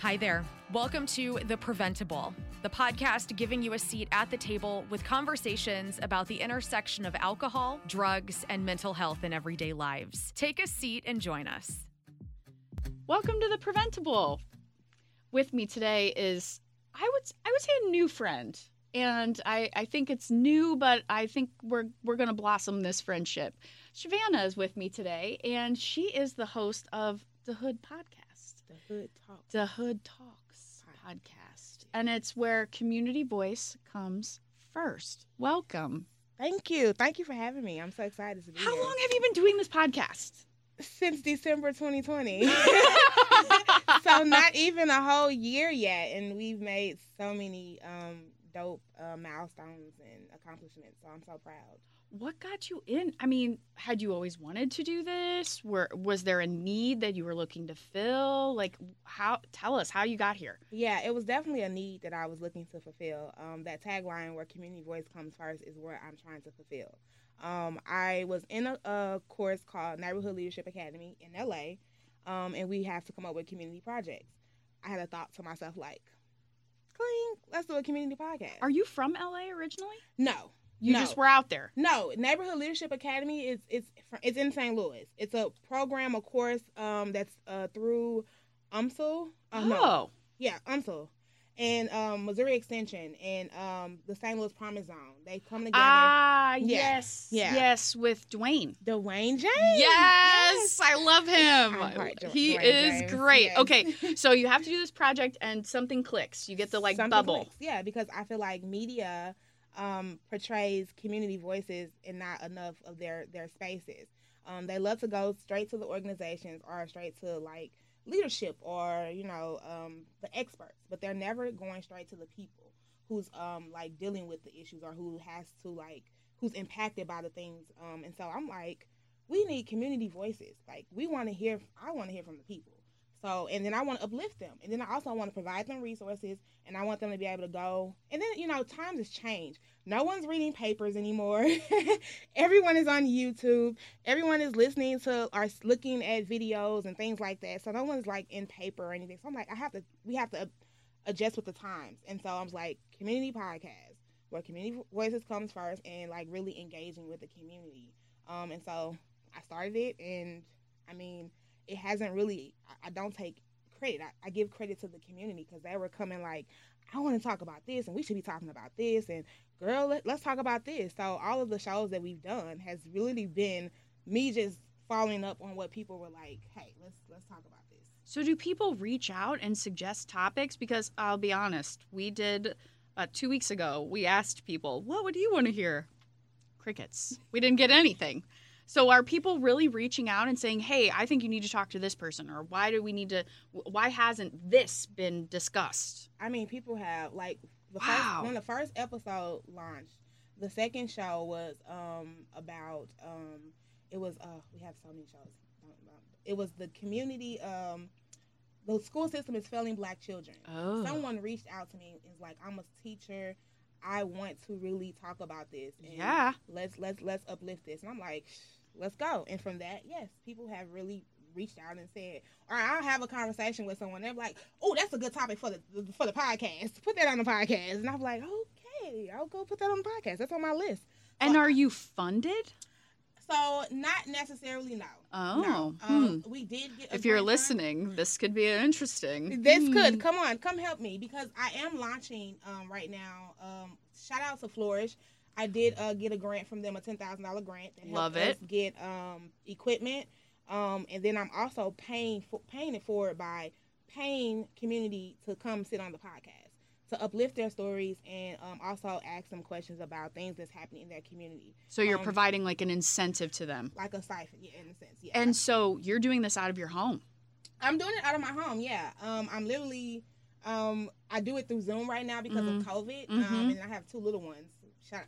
Hi there. Welcome to The Preventable, the podcast giving you a seat at the table with conversations about the intersection of alcohol, drugs, and mental health in everyday lives. Take a seat and join us. Welcome to The Preventable. With me today is I would I would say a new friend. And I, I think it's new, but I think we're we're gonna blossom this friendship. Shavanna is with me today, and she is the host of the Hood Podcast. The Hood Talks. The Hood Talks podcast. And it's where community voice comes first. Welcome. Thank you. Thank you for having me. I'm so excited to be here. How here. long have you been doing this podcast? Since December 2020. so not even a whole year yet, and we've made so many um, dope uh, milestones and accomplishments. So I'm so proud. What got you in? I mean, had you always wanted to do this? Were was there a need that you were looking to fill? Like how tell us how you got here. Yeah, it was definitely a need that I was looking to fulfill. Um, that tagline where community voice comes first is what I'm trying to fulfill. Um, I was in a, a course called Neighborhood Leadership Academy in LA, um, and we have to come up with community projects. I had a thought to myself like, clean, let's do a community podcast. Are you from LA originally? no, You No. just were out there. no, Neighborhood Leadership Academy is it's it's in St. Louis. It's a program, a course um, that's uh, through UMSL. Uh, no, oh. yeah, UMSL and um, Missouri Extension and um, the St. Louis Promise Zone. They come together. Ah, Yeah. yes. Yeah. Yes, with Dwayne. Dwayne James. Yes, I love him. He Dwayne is James, great. yes. Okay, so you have to do this project and something clicks. You get the like Something bubble. clicks. Yeah, because I feel like media um, portrays community voices and not enough of their their spaces. Um, they love to go straight to the organizations or straight to like leadership or you know um, the experts, but they're never going straight to the people who's um, like dealing with the issues or who has to like who's impacted by the things. Um, and so I'm like, we need community voices. Like we want to hear. I want to hear from the people. So, and then I want to uplift them. And then I also want to provide them resources and I want them to be able to go. And then, you know, times has changed. No one's reading papers anymore. Everyone is on YouTube. Everyone is listening to or looking at videos and things like that. So no one's like in paper or anything. So I'm like, I have to, we have to adjust with the times. And so I was like, community podcast where community voices comes first and like really engaging with the community. Um, and so I started it and I mean, it hasn't really I, I don't take credit I, I give credit to the community because they were coming like i want to talk about this and we should be talking about this and girl let, let's talk about this so all of the shows that we've done has really been me just following up on what people were like hey let's let's talk about this So, do people reach out and suggest topics? Because I'll be honest, we did uh, two weeks ago. We asked people, "What would you want to hear?" Crickets. We didn't get anything. So, are people really reaching out and saying, "Hey, I think you need to talk to this person," or "Why do we need to? Why hasn't this been discussed?" i mean people have like the Wow. first when the first episode launched the second show was um about um it was uh we have so many shows it was the community um the school system is failing black children Oh, someone reached out to me and was like i'm a teacher i want to really talk about this and yeah. let's let's let's uplift this and i'm like let's go and from that yes people have really reached out and said or i'll have a conversation with someone they're like oh that's a good topic for the for the podcast put that on the podcast and i'm like okay i'll go put that on the podcast that's on my list And are you funded? so not necessarily no Oh, no hmm. um, we did get a If you're listening, this could be interesting. This Hmm. could come on, come help me because I am launching um, right now. Um, shout out to Flourish. I did uh, get a grant from them, a ten thousand dollar grant to help Love us it. get um, equipment. Um, and then I'm also paying for, paying it forward by paying community to come sit on the podcast to uplift their stories and um, also ask them questions about things that's happening in their community, So you're um, providing like an incentive to them. like a siphon, yeah, in a sense. Yeah. And so you're doing this out of your home. I'm doing it out of my home. Yeah. Um, I'm literally, um, I do it through Zoom right now because Mhm. of COVID. Mhm. Um, and I have two little ones.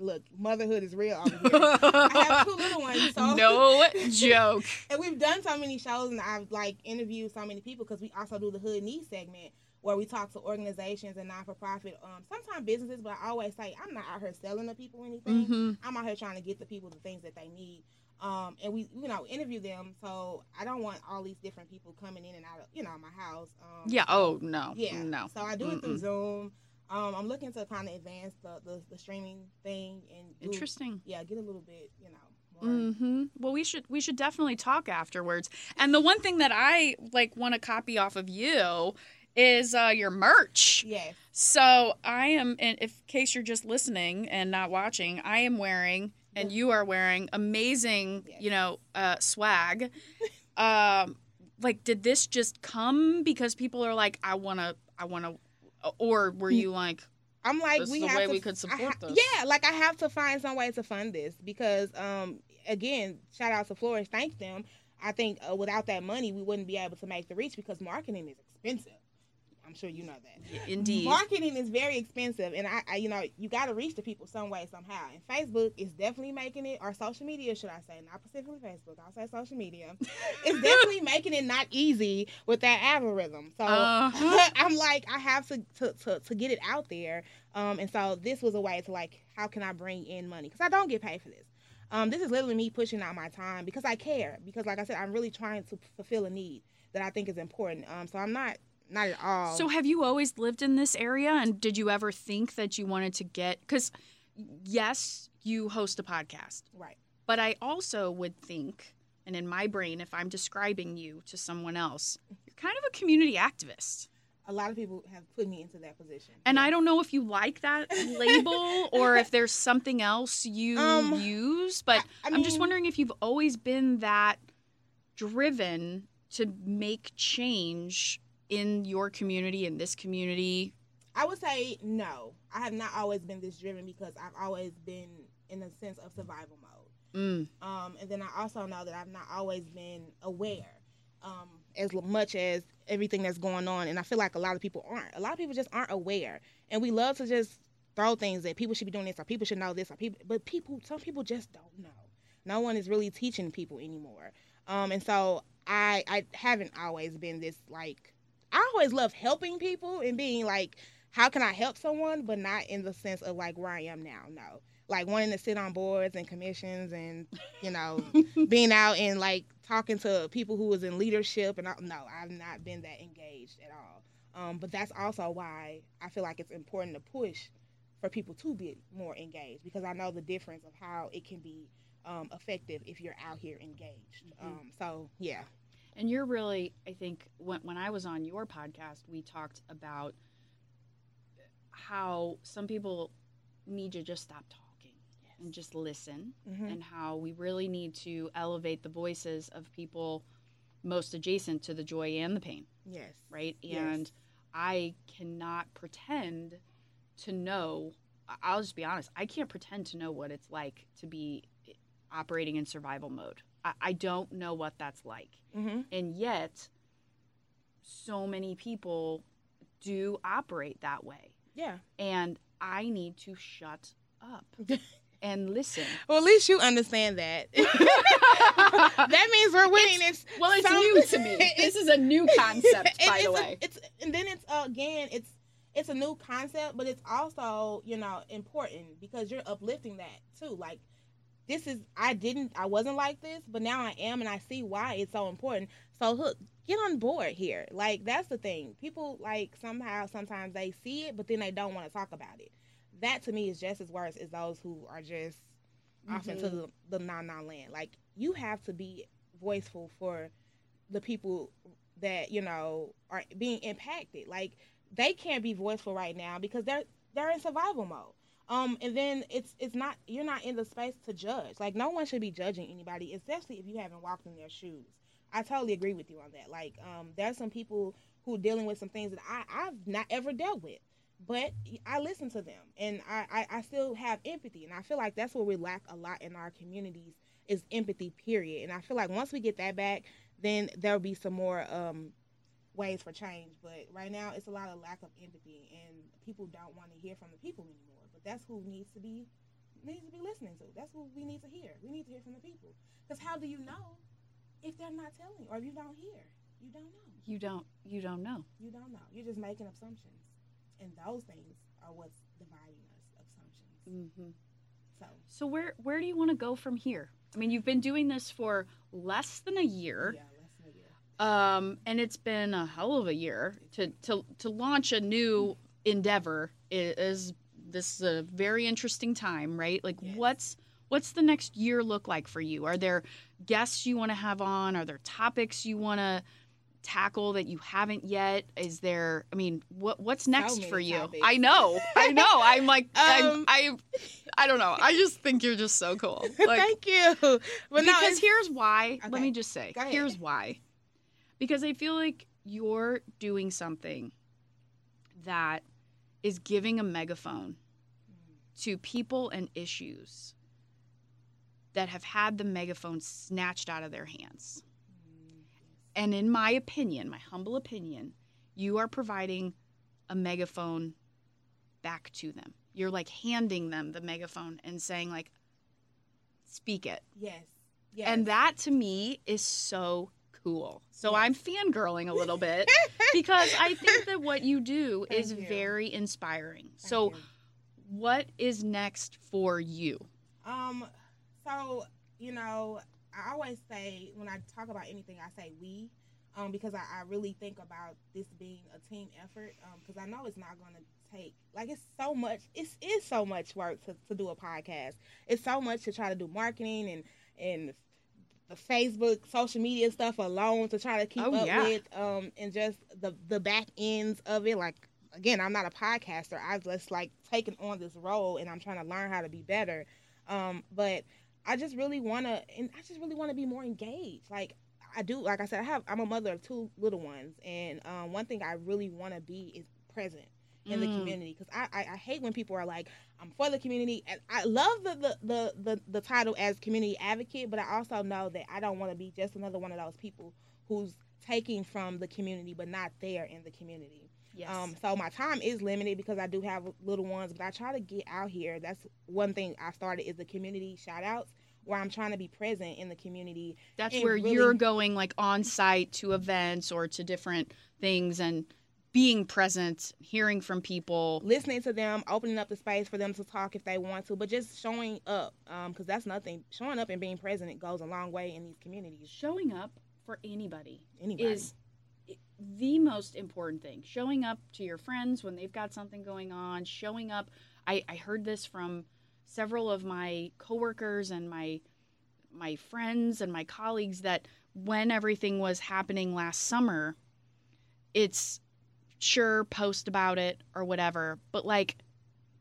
Look, motherhood is real over here. I have two little ones. So no joke. and we've done so many shows, and I've like interviewed so many people because we also do the Hood Needs segment where we talk to organizations and non for profit, um, sometimes businesses. But I always say I'm not out here selling the people anything. hmm I'm out here trying to get the people the things that they need. Um, and we, you know, interview them. So I don't want all these different people coming in and out of, you know, my house. Um, Yeah. Oh no. yeah. No. So I do it through Mm-mm. Zoom. Um, I'm looking to kind of advance the, the the streaming thing and do- Interesting. Yeah, get a little bit, you know. Mm-hmm. Well, we should we should definitely talk afterwards. And the one thing that I like want to copy off of you is uh, your merch. Yes. So I am, in if case you're just listening and not watching, I am wearing, and you are wearing amazing, Yes. you know, uh, swag. um, like, did this just come because people are like, I want to, I want to, or were you like, I'm like, This is we the have way to, we could support ha- this. Yeah, like I have to find some way to fund this because, um, again, shout out to Flourish, thank them. I think uh, without that money, we wouldn't be able to make the reach because marketing is expensive. I'm sure you know that. indeed? Marketing is very expensive, and I, I you know, you got to reach the people some way, somehow. And Facebook is definitely making it, or social media, should I say, not specifically Facebook. I'll say social media. it's definitely making it not easy with that algorithm. So Uh-huh. I'm like, I have to, to to to get it out there. Um, and so this was a way to like, how can I bring in money? Because I don't get paid for this. Um, this is literally me pushing out my time because I care. Because like I said, I'm really trying to fulfill a need that I think is important. Um, so I'm not not at all. So have you always lived in this area and did you ever think that you wanted to get cuz yes, you host a podcast, right. but I also would think and in my brain if I'm describing you to someone else, you're kind of a community activist. A lot of people have put me into that position. And I don't know if you like that label or if there's something else you Um, use, but I- I I'm just wondering if you've always been that driven to make change in your community in this community. I would say no. I have not always been this driven because I've always been in a sense of survival mode. Mm. Um, and then I also know that I've not always been aware um, as much as everything that's going on. And I feel like a lot of people aren't. A lot of people just aren't aware. And we love to just throw things that people should be doing this or people should know this or people, but people, some people just don't know. No one is really teaching people anymore. Um, and so I, I haven't always been this like, I always love helping people and being like, how can I help someone, but not in the sense of like where I am now. No, like wanting to sit on boards and commissions and you know being out and like talking to people who was in leadership and I, no, I've not been that engaged at all. Um, but that's also why I feel like it's important to push for people to be more engaged because I know the difference of how it can be um, effective if you're out here engaged. Mhm. Um, so yeah, And you're really, I think, when, when I was on your podcast, we talked about how some people need to just stop talking and just listen, Mhm. and how we really need to elevate the voices of people most adjacent to the joy and the pain, yes, right? Yes. And I cannot pretend to know, I'll just be honest, I can't pretend to know what it's like to be operating in survival mode. I, I don't know what that's like hmm and yet so many people do operate that way yeah. and i need to shut up and listen Well, at least you understand that. that means we're winning. It's, well it's some- new to me this is a new concept by it's the a- way it's and then it's uh, again it's it's a new concept, but it's also you know important because you're uplifting that too. Like this is I didn't I wasn't like this, but now I am, and I see why it's so important. So look, get on board here. Like that's the thing. People like somehow sometimes they see it, but then they don't want to talk about it. That to me is just as worse as those who are just off into the, the non-non land. Like you have to be voiceful for the people that you know are being impacted. Like they can't be voiceful right now because they're they're in survival mode. Um, and then it's it's not you're not in the space to judge. Like no one should be judging anybody, especially if you haven't walked in their shoes. I totally agree with you on that. Like um, there's some people who are dealing with some things that I I've not ever dealt with, but I listen to them and I, I I still have empathy, and I feel like that's what we lack a lot in our communities is empathy. Period. And I feel like once we get that back, then there'll be some more um ways for change. But right now, it's a lot of lack of empathy, and people don't want to hear from the people anymore. But that's who needs to be needs to be listening to. That's what we need to hear. We need to hear from the people. Because how do you know if they're not telling, or if you don't hear? You don't know. you don't you don't know You don't know. You're just making assumptions, and those things are what's dividing us. Assumptions. mm-hmm. So So where where do you want to go from here? I mean, you've been doing this for less than a year. yeah, less than a year. Um, and it's been a hell of a year to to to launch a new endeavor is this is a very interesting time, right? Like Yes. what's what's the next year look like for you? Are there guests you want to have on? Are there topics you want to tackle that you haven't yet? Is there I mean, what what's next for you? topics. I know. I know. I'm like I'm, Um, I I don't know. I just think you're just so cool. Like Thank you. No, because it's- here's why. Let me just say. Here's why. Because I feel like you're doing something that is giving a megaphone to people and issues that have had the megaphone snatched out of their hands. And in my opinion, my humble opinion, you are providing a megaphone back to them. You're like handing them the megaphone and saying like speak it. yes, yes. And that to me is so cool. So. I'm fangirling a little bit because I think that what you do Thank is you. very inspiring. Thank so you. what is next for you? Um, so you know, I always say when I talk about anything, I say we, um, because I, I really think about this being a team effort. Um, because I know it's not going to take like it's so much. It's is so much work to, to do a podcast. It's so much to try to do marketing and and Facebook, social media stuff alone to try to keep Oh, up yeah. with. Um, and just the the back ends of it. Like again, I'm not a podcaster. I've just like taken on this role and I'm trying to learn how to be better. Um, but I just really want to, and I just really want to be more engaged. Like I do, like I said, I have, I'm a mother of two little ones, and um, one thing I really want to be is present in the Mm. community because I, I, I hate when people are like, I'm for the community, and I love the the, the, the, the title as community advocate, but I also know that I don't want to be just another one of those people who's taking from the community but not there in the community. Yes. Um, so my time is limited because I do have little ones, but I try to get out here. That's one thing I started is the community shout outs where I'm trying to be present in the community. That's where really- you're going like on site to events or to different things and being present, hearing from people. listening to them, opening up the space for them to talk if they want to, but just showing up um, because that's nothing. Showing up and being present it goes a long way in these communities. Showing up for anybody Anybody. is the most important thing. Showing up to your friends when they've got something going on, showing up. I, I heard this from several of my coworkers and my my friends and my colleagues that when everything was happening last summer, it's sure post about it or whatever, but like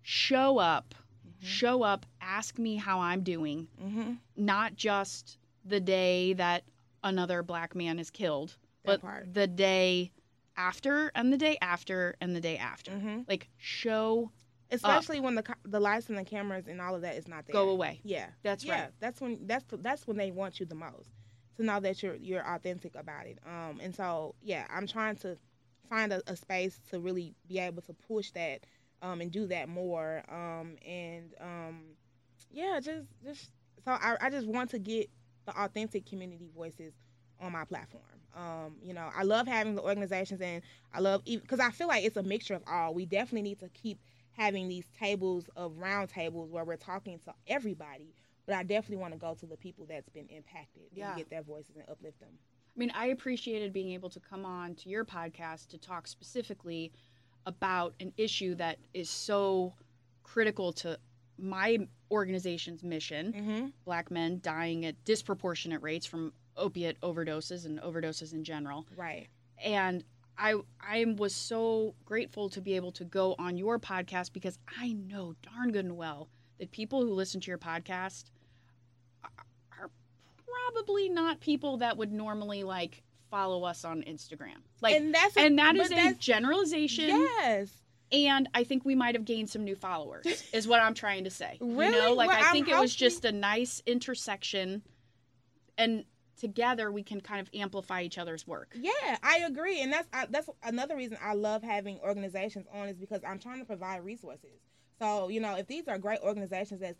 show up, show up, ask me how I'm doing, mm-hmm. not just the day that another black man is killed, That but part. the day after and the day after and the day after. Mm-hmm. Like show Especially when the the lights and the cameras and all of that is not there. go away. Yeah, That's yeah. right. That's when that's that's when they want you the most to know that you're you're authentic about it. Um, and so yeah, I'm trying to find a, a space to really be able to push that um and do that more. Um, and um, yeah, just just so I I just want to get the authentic community voices on my platform. Um, you know, I love having the organizations and I love because I feel like it's a mixture of all. We definitely need to keep having these tables of round tables where we're talking to everybody. But I definitely want to go to the people that's been impacted Yeah. and get their voices and uplift them. I mean, I appreciated being able to come on to your podcast to talk specifically about an issue that is so critical to my organization's mission Mm-hmm. black men dying at disproportionate rates from opiate overdoses and overdoses in general. Right. and I I was so grateful to be able to go on your podcast because I know darn good and well that people who listen to your podcast probably not people that would normally like follow us on Instagram. Like and, and that's a, that is a generalization yes. and I think we might have gained some new followers is what I'm trying to say. You know, Really? like Well, I I'm think it was hoping- just a nice intersection and together we can kind of amplify each other's work. Yeah, I agree, and that's I, that's another reason I love having organizations on is because I'm trying to provide resources. So you know, if these are great organizations that's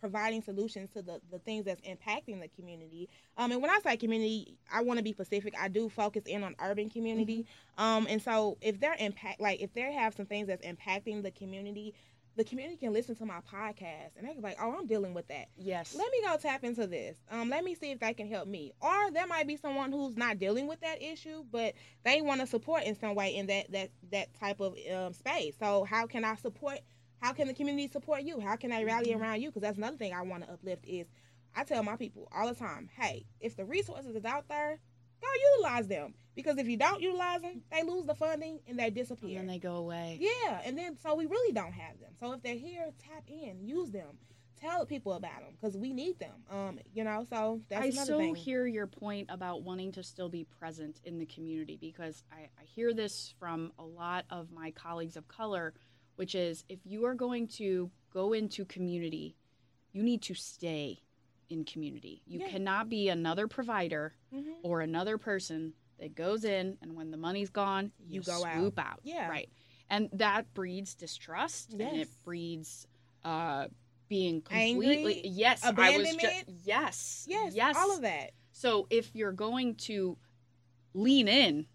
providing solutions to the, the things that's impacting the community. Um, and when I say community, I want to be specific. I do focus in on urban community. Um, and so if they're impact like if they have some things that's impacting the community, the community can listen to my podcast and they're like, oh, I'm dealing with that. Yes. Let me go tap into this. Um, let me see if they can help me. Or there might be someone who's not dealing with that issue, but they want to support in some way in that that that type of um, space. So how can I support? How can the community support you? How can I rally Mhm. around you? Because that's another thing I want to uplift is I tell my people all the time, hey, if the resources is out there, go utilize them. Because if you don't utilize them, they lose the funding and they disappear. and then they go away. Yeah, and then so we really don't have them. So if they're here, tap in, use them, tell people about them because we need them. Um, you know, so that's I another so thing. hear your point about wanting to still be present in the community because I, I hear this from a lot of my colleagues of color, which is if you are going to go into community, you need to stay in community. You Yeah. cannot be another provider Mhm. or another person that goes in and when the money's gone, You you, go out. swoop out. Yeah. Right. And that breeds distrust and it breeds uh being Angry, completely yes, I was abandonment. yes. Yes, Yes. all of that. So if you're going to lean in,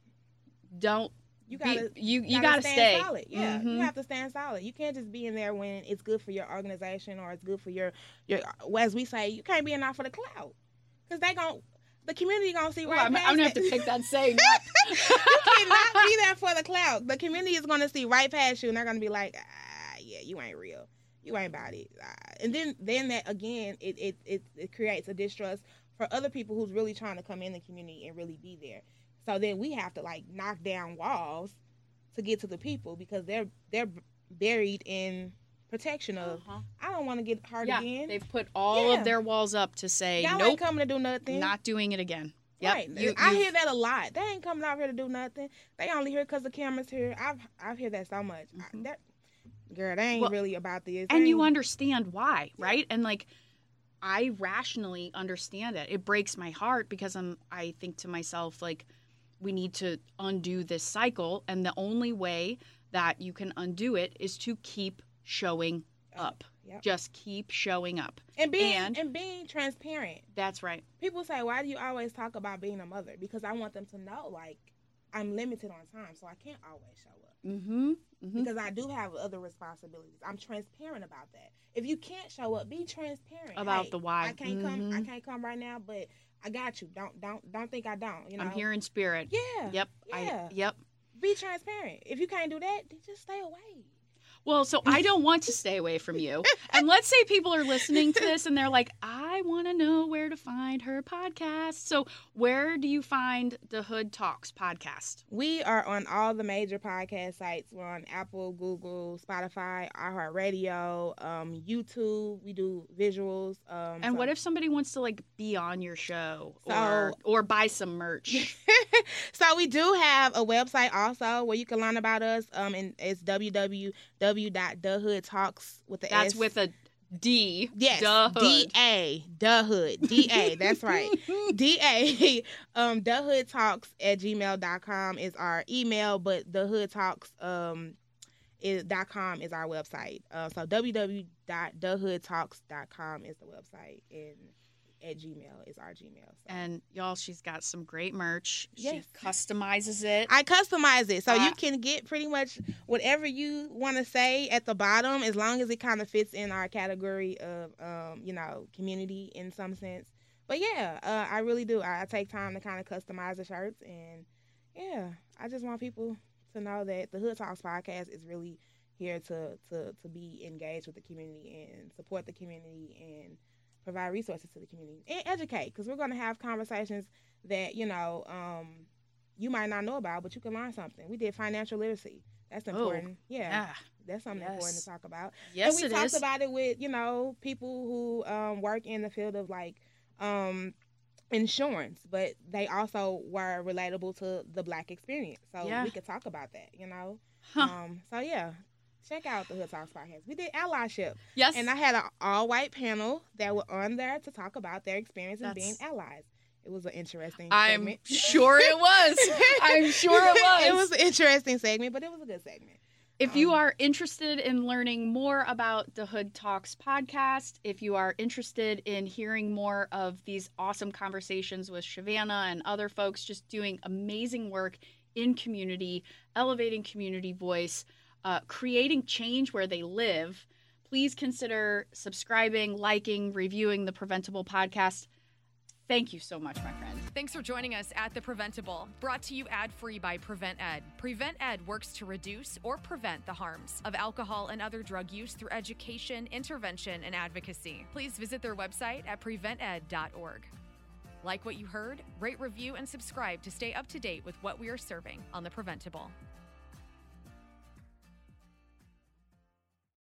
don't You gotta you you gotta gotta stand stay. solid. Yeah, Mhm. you have to stand solid. You can't just be in there when it's good for your organization or it's good for your your. As we say, you can't be in there for the clout, because they gon' the community gonna see right I'm, past I'm gonna have to pick that saying you cannot be there for the clout. The community is gonna see right past you, and they're gonna be like, ah, yeah, you ain't real. You ain't about it. Ah. And then, then that again, it, it it it creates a distrust for other people who's really trying to come in the community and really be there. So then we have to like knock down walls to get to the people because they're they're buried in protection of. Uh-huh. I don't want to get hurt Yeah, again. they've put all Yeah. of their walls up to say Y'all nope, ain't coming to do nothing. not doing it again. Yep. Right. You- I hear that a lot. They ain't coming out here to do nothing. They only here because the camera's here. I've I've heard that so much. I- Mhm. that girl, they ain't Well, really about this. and you understand why, right? And like I rationally understand it. It breaks my heart because I'm I think to myself like we need to undo this cycle and the only way that you can undo it is to keep showing up. Yep. Just keep showing up. and being and, and- being transparent. That's right. People say, "Why do you always talk about being a mother?" Because I want them to know, like, I'm limited on time, so I can't always show up. Mhm. Mhm. Because I do have other responsibilities. I'm transparent about that. If you can't show up, be transparent About Hey, the why. I can't come. I Mhm. can't come right now, but I got you. Don't don't don't think I don't. You know. I'm here in spirit. Yeah. Yep. Yeah. I yep. Be transparent. If you can't do that, then just stay away. Well, so I don't want to stay away from you. And let's say people are listening to this and they're like, I want to know where to find her podcast. So, where do you find the Hood Talks podcast? We are on all the major podcast sites. We're on Apple, Google, Spotify, iHeartRadio, um, YouTube. We do visuals. Um, And so- what if somebody wants to like be on your show So- or or buy some merch? so we do have a website also where you can learn about us. Um, and it's www.thehoodtalks with the That's S. with a D. yes, D the hood, D A. That's right. DA um the hood talks at gmail.com is our email, but the hood talks um is dot com is our website. Uh, so www.thehoodtalks.com is the website and at Gmail is our Gmail. So. And y'all, she's got some great merch. Yes. She customizes it. I customize it so Uh, you can get pretty much whatever you want to say at the bottom, as long as it kind of fits in our category of, um, you know, community in some sense. But yeah, uh, I really do. I, I take time to kind of customize the shirts, and yeah, I just want people to know that the Hood Talks podcast is really here to to to be engaged with the community and support the community and provide resources to the community and educate because we're going to have conversations that you know um, you might not know about, but you can learn something. We did financial literacy. That's Oh, important. yeah, yeah. that's something important to talk about. Yes, and we talked is. about it with you know people who um, work in the field of like um, insurance, but they also were relatable to the black experience. So Yeah. we could talk about that. You know. Huh. Um, so yeah. Check out the Hood Talks podcast. We did allyship, yes. and I had an all-white panel that were on there to talk about their experience in being allies. It was an interesting. I'm segment. sure it was. I'm sure it was. it was an interesting segment, but it was a good segment. If you Um, are interested in learning more about the Hood Talks podcast, if you are interested in hearing more of these awesome conversations with Shavanna and other folks just doing amazing work in community, elevating community voice, uh, creating change where they live, please consider subscribing, liking, reviewing the Preventable podcast. Thank you so much, my friend. Thanks for joining us at The Preventable, brought to you ad free by Prevent Ed. Prevent Ed works to reduce or prevent the harms of alcohol and other drug use through education, intervention, and advocacy. Please visit their website at prevented.org. Like what you heard? Rate, review, and subscribe to stay up to date with what we are serving on The Preventable.